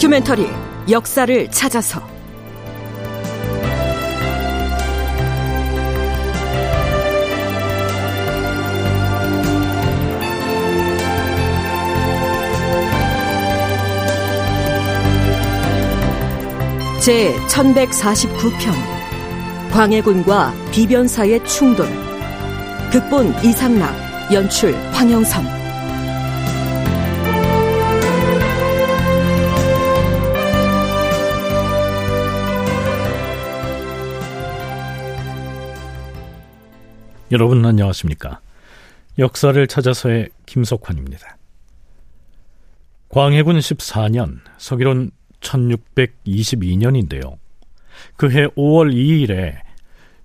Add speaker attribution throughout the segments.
Speaker 1: 다큐멘터리 역사를 찾아서. 제 1149편 광해군과 비변사의 충돌. 극본 이상락 연출 황영선
Speaker 2: 여러분 안녕하십니까 역사를 찾아서의 김석환입니다 광해군 14년 서기론 1622년인데요. 그해 5월 2일에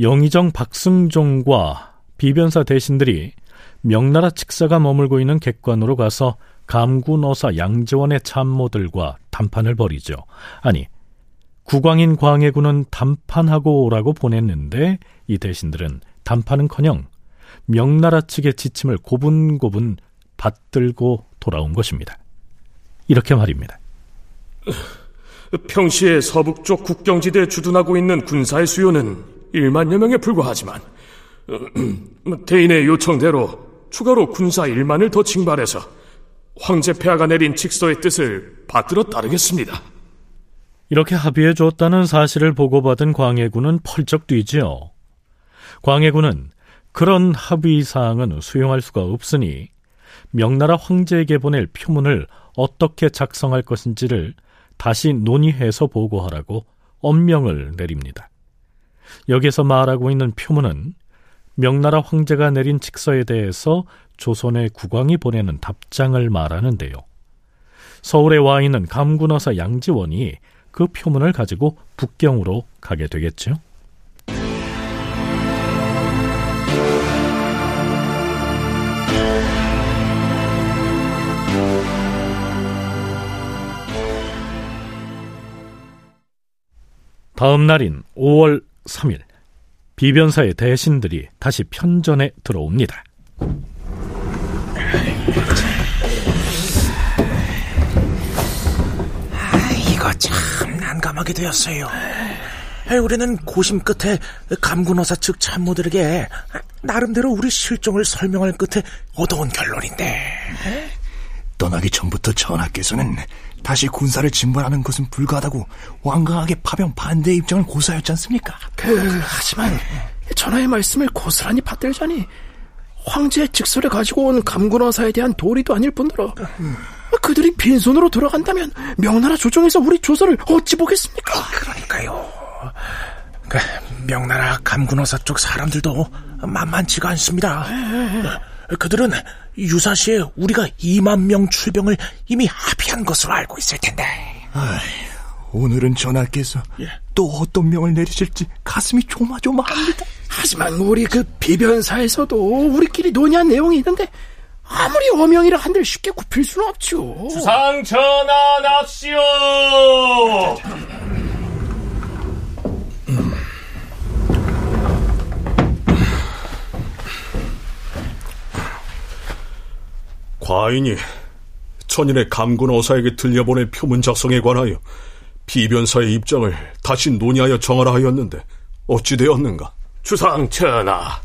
Speaker 2: 영의정 박승종과 비변사 대신들이 명나라 직사가 머물고 있는 객관으로 가서 감군어사 양재원의 참모들과 담판을 벌이죠. 아니, 국왕인 광해군은 담판하고 오라고 보냈는데 이 대신들은 담판은커녕 명나라 측의 지침을 고분고분 받들고 돌아온 것입니다. 이렇게 말입니다.
Speaker 3: 평시에 서북쪽 국경지대에 주둔하고 있는 군사의 수요는 1만여 명에 불과하지만 대인의 요청대로 추가로 군사 1만을 더 징발해서 황제 폐하가 내린 직서의 뜻을 받들어 따르겠습니다.
Speaker 2: 이렇게 합의해 줬다는 사실을 보고받은 광해군은 펄쩍 뛰지요. 광해군은 그런 합의 사항은 수용할 수가 없으니 명나라 황제에게 보낼 표문을 어떻게 작성할 것인지를 다시 논의해서 보고하라고 엄명을 내립니다. 여기서 말하고 있는 표문은 명나라 황제가 내린 직서에 대해서 조선의 국왕이 보내는 답장을 말하는데요. 서울에 와 있는 감군어사 양지원이 그 표문을 가지고 북경으로 가게 되겠죠. 다음 날인 5월 3일 비변사의 대신들이 다시 편전에 들어옵니다.
Speaker 4: 아, 이거 참 난감하게 되었어요. 우리는 고심 끝에 감군어사 측 참모들에게 나름대로 우리 실종을 설명할 끝에 얻어온 결론인데
Speaker 5: 떠나기 전부터 전하께서는 다시 군사를 진발하는 것은 불가하다고 완강하게 파병 반대 입장을 고수하였지 않습니까?
Speaker 6: 그 하지만 전하의 말씀을 고스란히 받들자니 황제의 직설을 가지고 온 감군어사에 대한 도리도 아닐 뿐더러 그들이 빈손으로 돌아간다면 명나라 조정에서 우리 조선을 어찌 보겠습니까?
Speaker 4: 그러니까요. 그 명나라 감군어사 쪽 사람들도 만만치가 않습니다. 그들은 유사시에 우리가 2만 명 출병을 이미 합의한 것으로 알고 있을 텐데.
Speaker 5: 아이, 오늘은 전하께서 예. 또 어떤 명을 내리실지 가슴이 조마조마합니다.
Speaker 6: 하지만 우리 그 비변사에서도 우리끼리 논의한 내용이 있는데 아무리 어명이라 한들 쉽게 굽힐 수는 없죠.
Speaker 3: 주상 전하 납시오.
Speaker 7: 과인이 천인의 감군 어사에게 들려보낼 표문 작성에 관하여 비변사의 입장을 다시 논의하여 정하라 하였는데 어찌 되었는가?
Speaker 3: 주상 전하,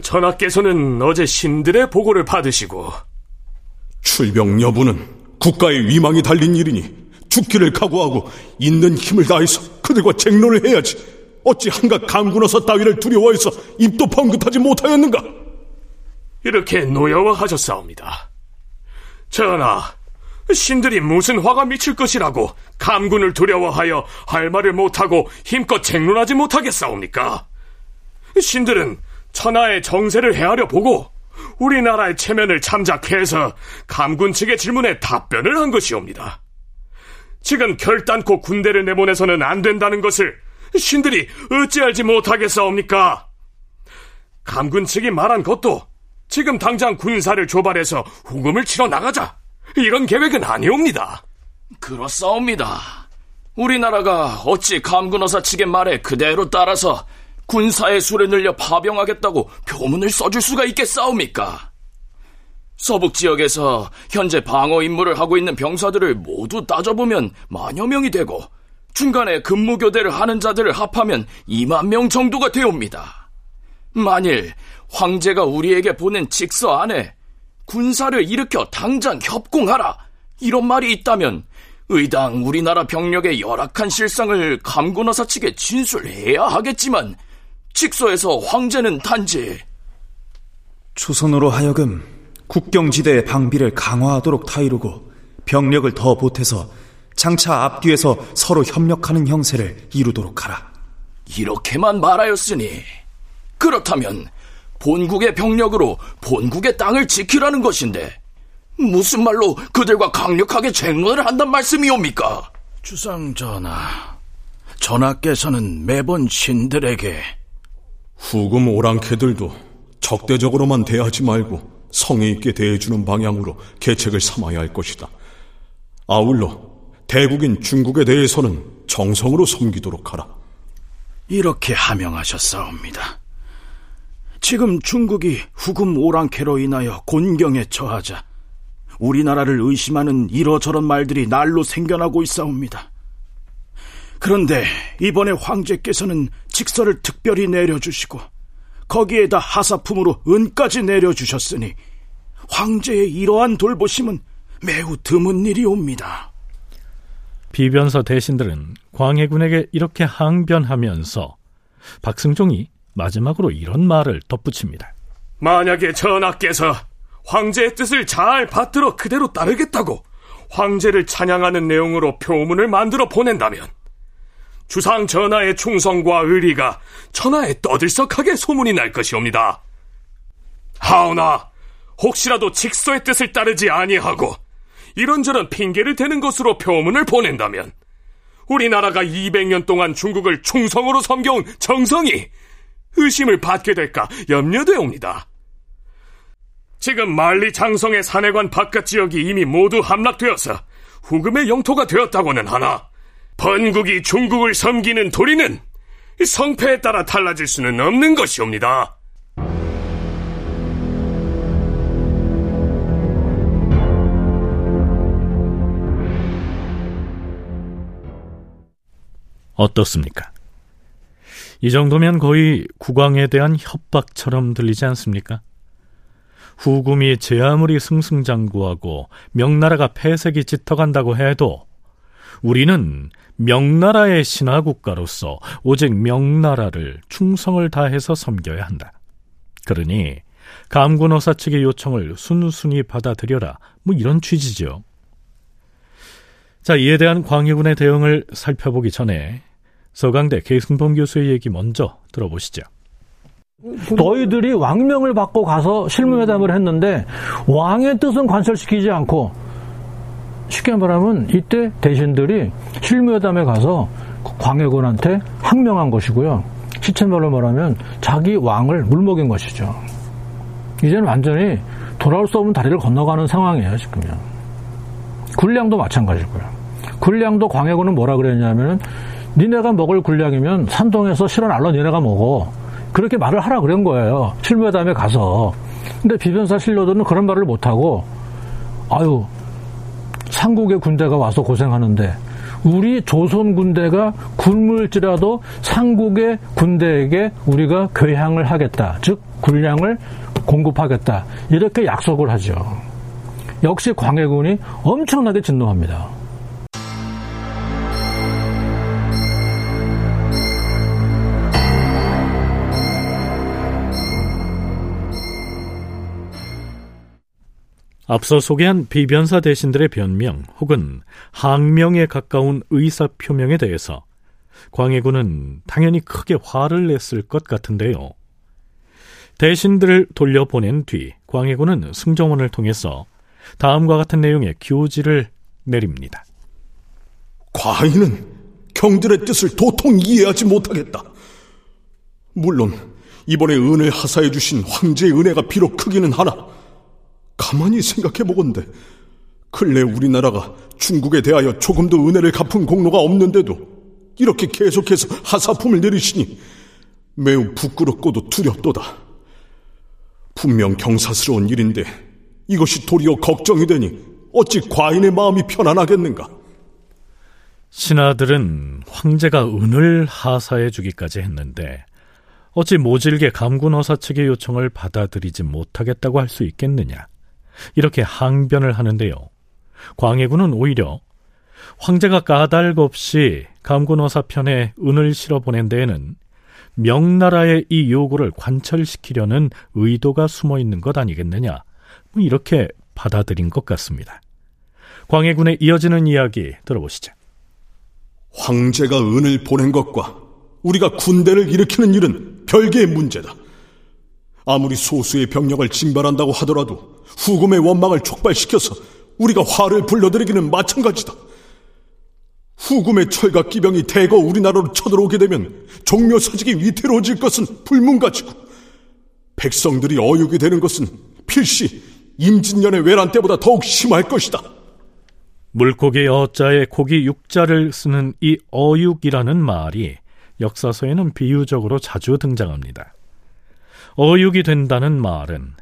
Speaker 3: 전하께서는 어제 신들의 보고를 받으시고
Speaker 7: 출병 여부는 국가의 위망이 달린 일이니 죽기를 각오하고 있는 힘을 다해서 그들과 쟁론을 해야지 어찌 한갓 감군어사 따위를 두려워해서 입도 펑긋하지 못하였는가?
Speaker 3: 이렇게 노여워하셨사옵니다. 전하, 신들이 무슨 화가 미칠 것이라고 감군을 두려워하여 할 말을 못하고 힘껏 쟁론하지 못하겠사옵니까? 신들은 천하의 정세를 헤아려 보고 우리나라의 체면을 참작해서 감군 측의 질문에 답변을 한 것이옵니다. 지금 결단코 군대를 내보내서는 안 된다는 것을 신들이 어찌 알지 못하겠사옵니까? 감군 측이 말한 것도 지금 당장 군사를 조발해서 후금을 치러 나가자. 이런 계획은 아니옵니다.
Speaker 8: 그렇사옵니다. 우리나라가 어찌 감군어사 측의 말에 그대로 따라서 군사의 수를 늘려 파병하겠다고 표문을 써줄 수가 있겠사옵니까? 서북 지역에서 현재 방어 임무를 하고 있는 병사들을 모두 따져보면 만여 명이 되고 중간에 근무 교대를 하는 자들을 합하면 2만 명 정도가 되옵니다. 만일 황제가 우리에게 보낸 직서 안에 군사를 일으켜 당장 협공하라 이런 말이 있다면 의당 우리나라 병력의 열악한 실상을 감군어사 측에 진술해야 하겠지만 직서에서 황제는 단지
Speaker 9: 조선으로 하여금 국경지대의 방비를 강화하도록 타이르고 병력을 더 보태서 장차 앞뒤에서 서로 협력하는 형세를 이루도록 하라.
Speaker 8: 이렇게만 말하였으니 그렇다면 본국의 병력으로 본국의 땅을 지키라는 것인데 무슨 말로 그들과 강력하게 쟁론을 한단 말씀이옵니까?
Speaker 6: 주상 전하, 전하께서는 매번 신들에게
Speaker 7: 후금 오랑캐들도 적대적으로만 대하지 말고 성의 있게 대해주는 방향으로 계책을 삼아야 할 것이다. 아울러 대국인 중국에 대해서는 정성으로 섬기도록 하라.
Speaker 6: 이렇게 하명하셨사옵니다. 지금 중국이 후금 오랑캐로 인하여 곤경에 처하자 우리나라를 의심하는 이러저런 말들이 날로 생겨나고 있사옵니다. 그런데 이번에 황제께서는 직서를 특별히 내려주시고 거기에다 하사품으로 은까지 내려주셨으니 황제의 이러한 돌보심은 매우 드문 일이옵니다.
Speaker 2: 비변사 대신들은 광해군에게 이렇게 항변하면서 박승종이 마지막으로 이런 말을 덧붙입니다.
Speaker 3: 만약에 전하께서 황제의 뜻을 잘 받들어 그대로 따르겠다고 황제를 찬양하는 내용으로 표문을 만들어 보낸다면 주상 전하의 충성과 의리가 천하에 떠들썩하게 소문이 날 것이옵니다. 하오나 혹시라도 직서의 뜻을 따르지 아니하고 이런저런 핑계를 대는 것으로 표문을 보낸다면 우리나라가 200년 동안 중국을 충성으로 섬겨온 정성이 의심을 받게 될까 염려되옵니다. 지금 만리 장성의 산해관 바깥 지역이 이미 모두 함락되어서 후금의 영토가 되었다고는 하나 번국이 중국을 섬기는 도리는 성패에 따라 달라질 수는 없는 것이옵니다.
Speaker 2: 어떻습니까? 이 정도면 거의 국왕에 대한 협박처럼 들리지 않습니까? 후금이 제 아무리 승승장구하고 명나라가 폐색이 짙어간다고 해도 우리는 명나라의 신하국가로서 오직 명나라를 충성을 다해서 섬겨야 한다. 그러니 감군어사 측의 요청을 순순히 받아들여라. 뭐 이런 취지죠. 자, 이에 대한 광해군의 대응을 살펴보기 전에 서강대 계승범 교수의 얘기 먼저 들어보시죠.
Speaker 10: 너희들이 왕명을 받고 가서 실무회담을 했는데 왕의 뜻은 관철시키지 않고 쉽게 말하면 이때 대신들이 실무회담에 가서 광해군한테 항명한 것이고요. 시체말로 말하면 자기 왕을 물먹인 것이죠. 이제는 완전히 돌아올 수 없는 다리를 건너가는 상황이에요, 지금요. 군량도 마찬가지고요. 군량도 광해군은 뭐라 그랬냐면 니네가 먹을 군량이면 산동에서 실어 날로 니네가 먹어. 그렇게 말을 하라 그런 거예요. 실무회담에 가서. 근데 비변사 신료들은 그런 말을 못하고, 아유, 삼국의 군대가 와서 고생하는데, 우리 조선 군대가 굶을지라도 삼국의 군대에게 우리가 교향을 하겠다. 즉, 군량을 공급하겠다. 이렇게 약속을 하죠. 역시 광해군이 엄청나게 진노합니다.
Speaker 2: 앞서 소개한 비변사 대신들의 변명 혹은 항명에 가까운 의사 표명에 대해서 광해군은 당연히 크게 화를 냈을 것 같은데요. 대신들을 돌려보낸 뒤 광해군은 승정원을 통해서 다음과 같은 내용의 교지를 내립니다.
Speaker 7: 과인은 경들의 뜻을 도통 이해하지 못하겠다. 물론 이번에 은을 하사해 주신 황제의 은혜가 비록 크기는 하나 가만히 생각해 보건대 근래 우리나라가 중국에 대하여 조금도 은혜를 갚은 공로가 없는데도 이렇게 계속해서 하사품을 내리시니 매우 부끄럽고도 두렵도다. 분명 경사스러운 일인데 이것이 도리어 걱정이 되니 어찌 과인의 마음이 편안하겠는가?
Speaker 2: 신하들은 황제가 은을 하사해 주기까지 했는데 어찌 모질게 감군어사 측의 요청을 받아들이지 못하겠다고 할 수 있겠느냐 이렇게 항변을 하는데요. 광해군은 오히려 황제가 까닭 없이 감군어사 편에 은을 실어 보낸 데에는 명나라의 이 요구를 관철시키려는 의도가 숨어 있는 것 아니겠느냐 뭐 이렇게 받아들인 것 같습니다. 광해군의 이어지는 이야기 들어보시죠.
Speaker 7: 황제가 은을 보낸 것과 우리가 군대를 일으키는 일은 별개의 문제다. 아무리 소수의 병력을 징발한다고 하더라도 후금의 원망을 촉발시켜서 우리가 화를 불러들이기는 마찬가지다. 후금의 철과 기병이 대거 우리나라로 쳐들어오게 되면 종묘 사직이 위태로워질 것은 불문가지고 백성들이 어육이 되는 것은 필시 임진년의 외란 때보다 더욱 심할 것이다.
Speaker 2: 물고기 어자에 고기 육자를 쓰는 이 어육이라는 말이 역사서에는 비유적으로 자주 등장합니다. 어육이 된다는 말은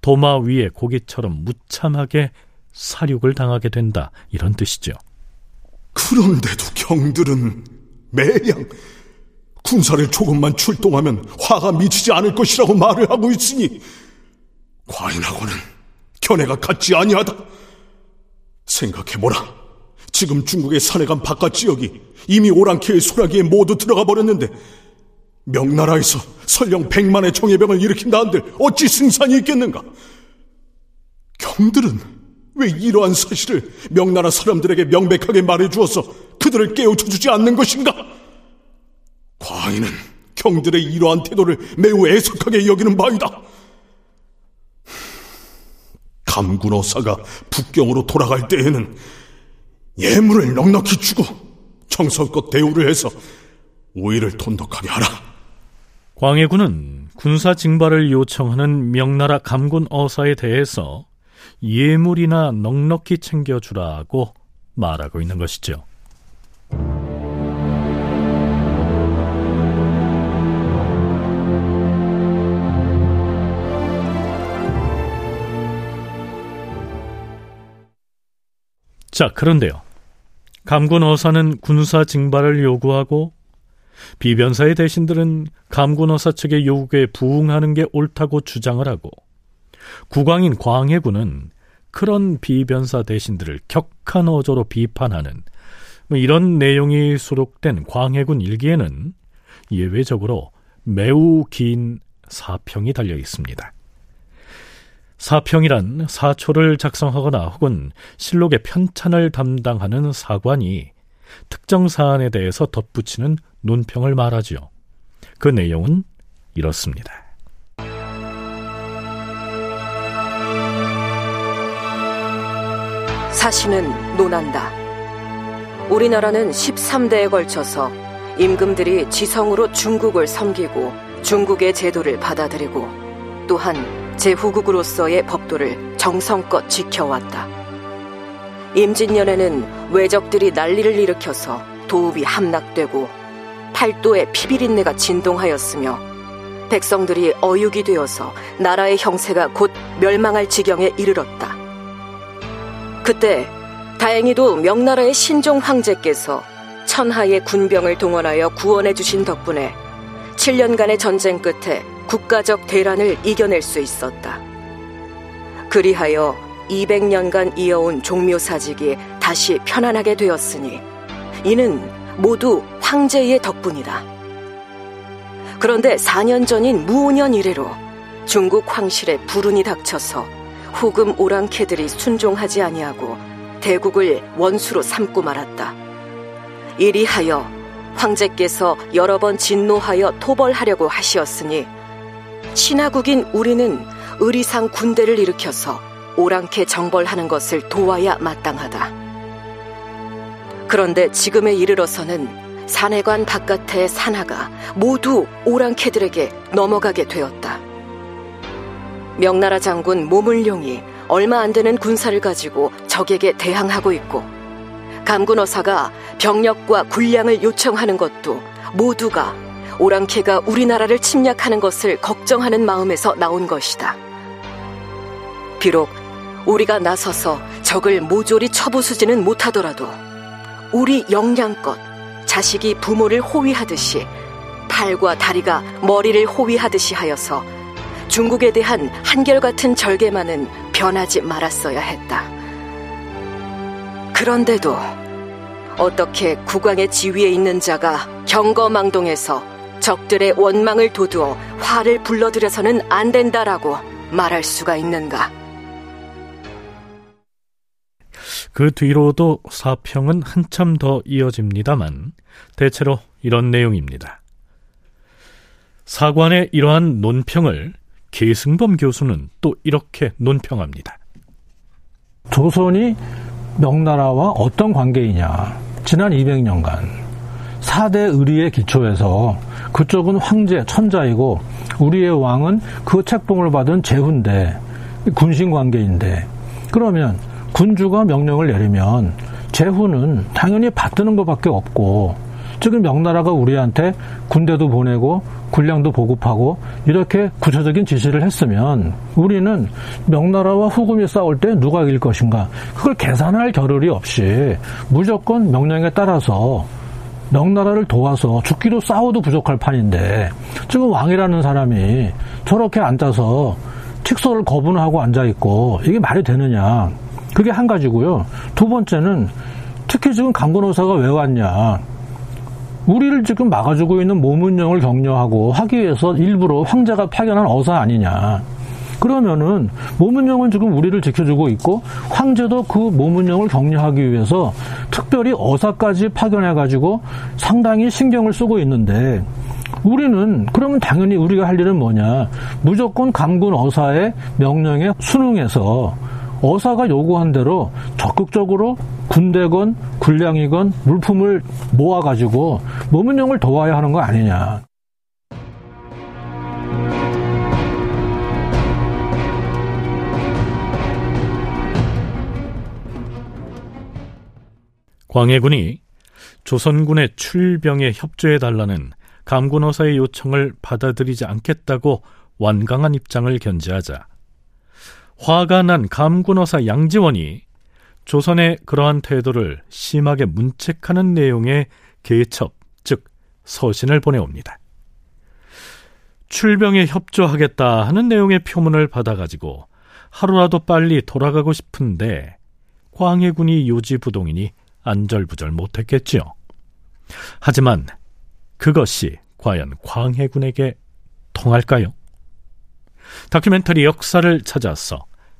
Speaker 2: 도마 위에 고기처럼 무참하게 사륙을 당하게 된다 이런 뜻이죠.
Speaker 7: 그런데도 경들은 매양 군사를 조금만 출동하면 화가 미치지 않을 것이라고 말을 하고 있으니 과인하고는 견해가 같지 아니하다. 생각해보라. 지금 중국의 산해간 바깥 지역이 이미 오랑캐의 소라기에 모두 들어가 버렸는데 명나라에서 설령 백만의 정예병을 일으킨다 한들 어찌 승산이 있겠는가? 경들은 왜 이러한 사실을 명나라 사람들에게 명백하게 말해주어서 그들을 깨우쳐주지 않는 것인가? 과인은 경들의 이러한 태도를 매우 애석하게 여기는 바이다. 감군어사가 북경으로 돌아갈 때에는 예물을 넉넉히 주고 정성껏 대우를 해서 오해를 돈독하게 하라.
Speaker 2: 광해군은 군사 징발을 요청하는 명나라 감군 어사에 대해서 예물이나 넉넉히 챙겨주라고 말하고 있는 것이죠. 자, 그런데요. 감군 어사는 군사 징발을 요구하고 비변사의 대신들은 감군 어사 측의 요구에 부응하는 게 옳다고 주장을 하고 국왕인 광해군은 그런 비변사 대신들을 격한 어조로 비판하는 뭐 이런 내용이 수록된 광해군 일기에는 예외적으로 매우 긴 사평이 달려 있습니다. 사평이란 사초를 작성하거나 혹은 실록의 편찬을 담당하는 사관이 특정 사안에 대해서 덧붙이는 논평을 말하지요. 그 내용은 이렇습니다.
Speaker 1: 사신은 논한다. 우리나라는 13대에 걸쳐서 임금들이 지성으로 중국을 섬기고 중국의 제도를 받아들이고 또한 제후국으로서의 법도를 정성껏 지켜왔다. 임진년에는 외적들이 난리를 일으켜서 도읍이 함락되고 팔도에 피비린내가 진동하였으며 백성들이 어육이 되어서 나라의 형세가 곧 멸망할 지경에 이르렀다. 그때 다행히도 명나라의 신종 황제께서 천하의 군병을 동원하여 구원해 주신 덕분에 7년간의 전쟁 끝에 국가적 대란을 이겨낼 수 있었다. 그리하여 200년간 이어온 종묘사직이 다시 편안하게 되었으니 이는 모두 황제의 덕분이다. 그런데 4년 전인 무년 이래로 중국 황실에 불운이 닥쳐서 후금 오랑캐들이 순종하지 아니하고 대국을 원수로 삼고 말았다. 이리하여 황제께서 여러 번 진노하여 토벌하려고 하시었으니 신하국인 우리는 의리상 군대를 일으켜서 오랑캐 정벌하는 것을 도와야 마땅하다. 그런데 지금에 이르러서는 사내관 바깥의 산하가 모두 오랑캐들에게 넘어가게 되었다. 명나라 장군 모물룡이 얼마 안 되는 군사를 가지고 적에게 대항하고 있고 감군어사가 병력과 군량을 요청하는 것도 모두가 오랑캐가 우리나라를 침략하는 것을 걱정하는 마음에서 나온 것이다. 비록 우리가 나서서 적을 모조리 쳐부수지는 못하더라도 우리 역량껏 자식이 부모를 호위하듯이 팔과 다리가 머리를 호위하듯이 하여서 중국에 대한 한결같은 절개만은 변하지 말았어야 했다. 그런데도 어떻게 국왕의 지위에 있는 자가 경거망동해서 적들의 원망을 도두어 화를 불러들여서는 안 된다라고 말할 수가 있는가?
Speaker 2: 그 뒤로도 사평은 한참 더 이어집니다만 대체로 이런 내용입니다. 사관의 이러한 논평을 계승범 교수는 또 이렇게 논평합니다.
Speaker 10: 조선이 명나라와 어떤 관계이냐. 지난 200년간 4대 의리의 기초에서 그쪽은 황제, 천자이고 우리의 왕은 그 책봉을 받은 제후인데 군신 관계인데 그러면 군주가 명령을 내리면 제후는 당연히 받드는 것밖에 없고 지금 명나라가 우리한테 군대도 보내고 군량도 보급하고 이렇게 구체적인 지시를 했으면 우리는 명나라와 후금이 싸울 때 누가 이길 것인가? 그걸 계산할 겨를이 없이 무조건 명령에 따라서 명나라를 도와서 죽기로 싸워도 부족할 판인데 지금 왕이라는 사람이 저렇게 앉아서 칙서를 거부하고 앉아 있고 이게 말이 되느냐 그게 한 가지고요. 두 번째는 특히 지금 강건호사가 왜 왔냐. 우리를 지금 막아주고 있는 모문령을 격려하고 하기 위해서 일부러 황제가 파견한 어사 아니냐. 그러면은 모문령은 지금 우리를 지켜주고 있고 황제도 그 모문령을 격려하기 위해서 특별히 어사까지 파견해 가지고 상당히 신경을 쓰고 있는데 우리는 그러면 당연히 우리가 할 일은 뭐냐. 무조건 감군 어사의 명령에 순응해서 어사가 요구한 대로 적극적으로 군대건 군량이건 물품을 모아가지고 모문용을 도와야 하는 거 아니냐.
Speaker 2: 광해군이 조선군의 출병에 협조해달라는 감군어사의 요청을 받아들이지 않겠다고 완강한 입장을 견지하자 화가 난 감군어사 양지원이 조선의 그러한 태도를 심하게 문책하는 내용의 개첩, 즉 서신을 보내옵니다. 출병에 협조하겠다 하는 내용의 표문을 받아가지고 하루라도 빨리 돌아가고 싶은데 광해군이 요지부동이니 안절부절 못했겠지요. 하지만 그것이 과연 광해군에게 통할까요? 다큐멘터리 역사를 찾아서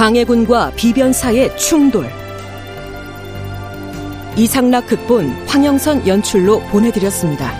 Speaker 1: 광해군과 비변사의 충돌 이상락 극본 황영선 연출로 보내드렸습니다.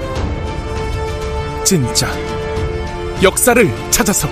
Speaker 4: 진짜. 역사를 찾아서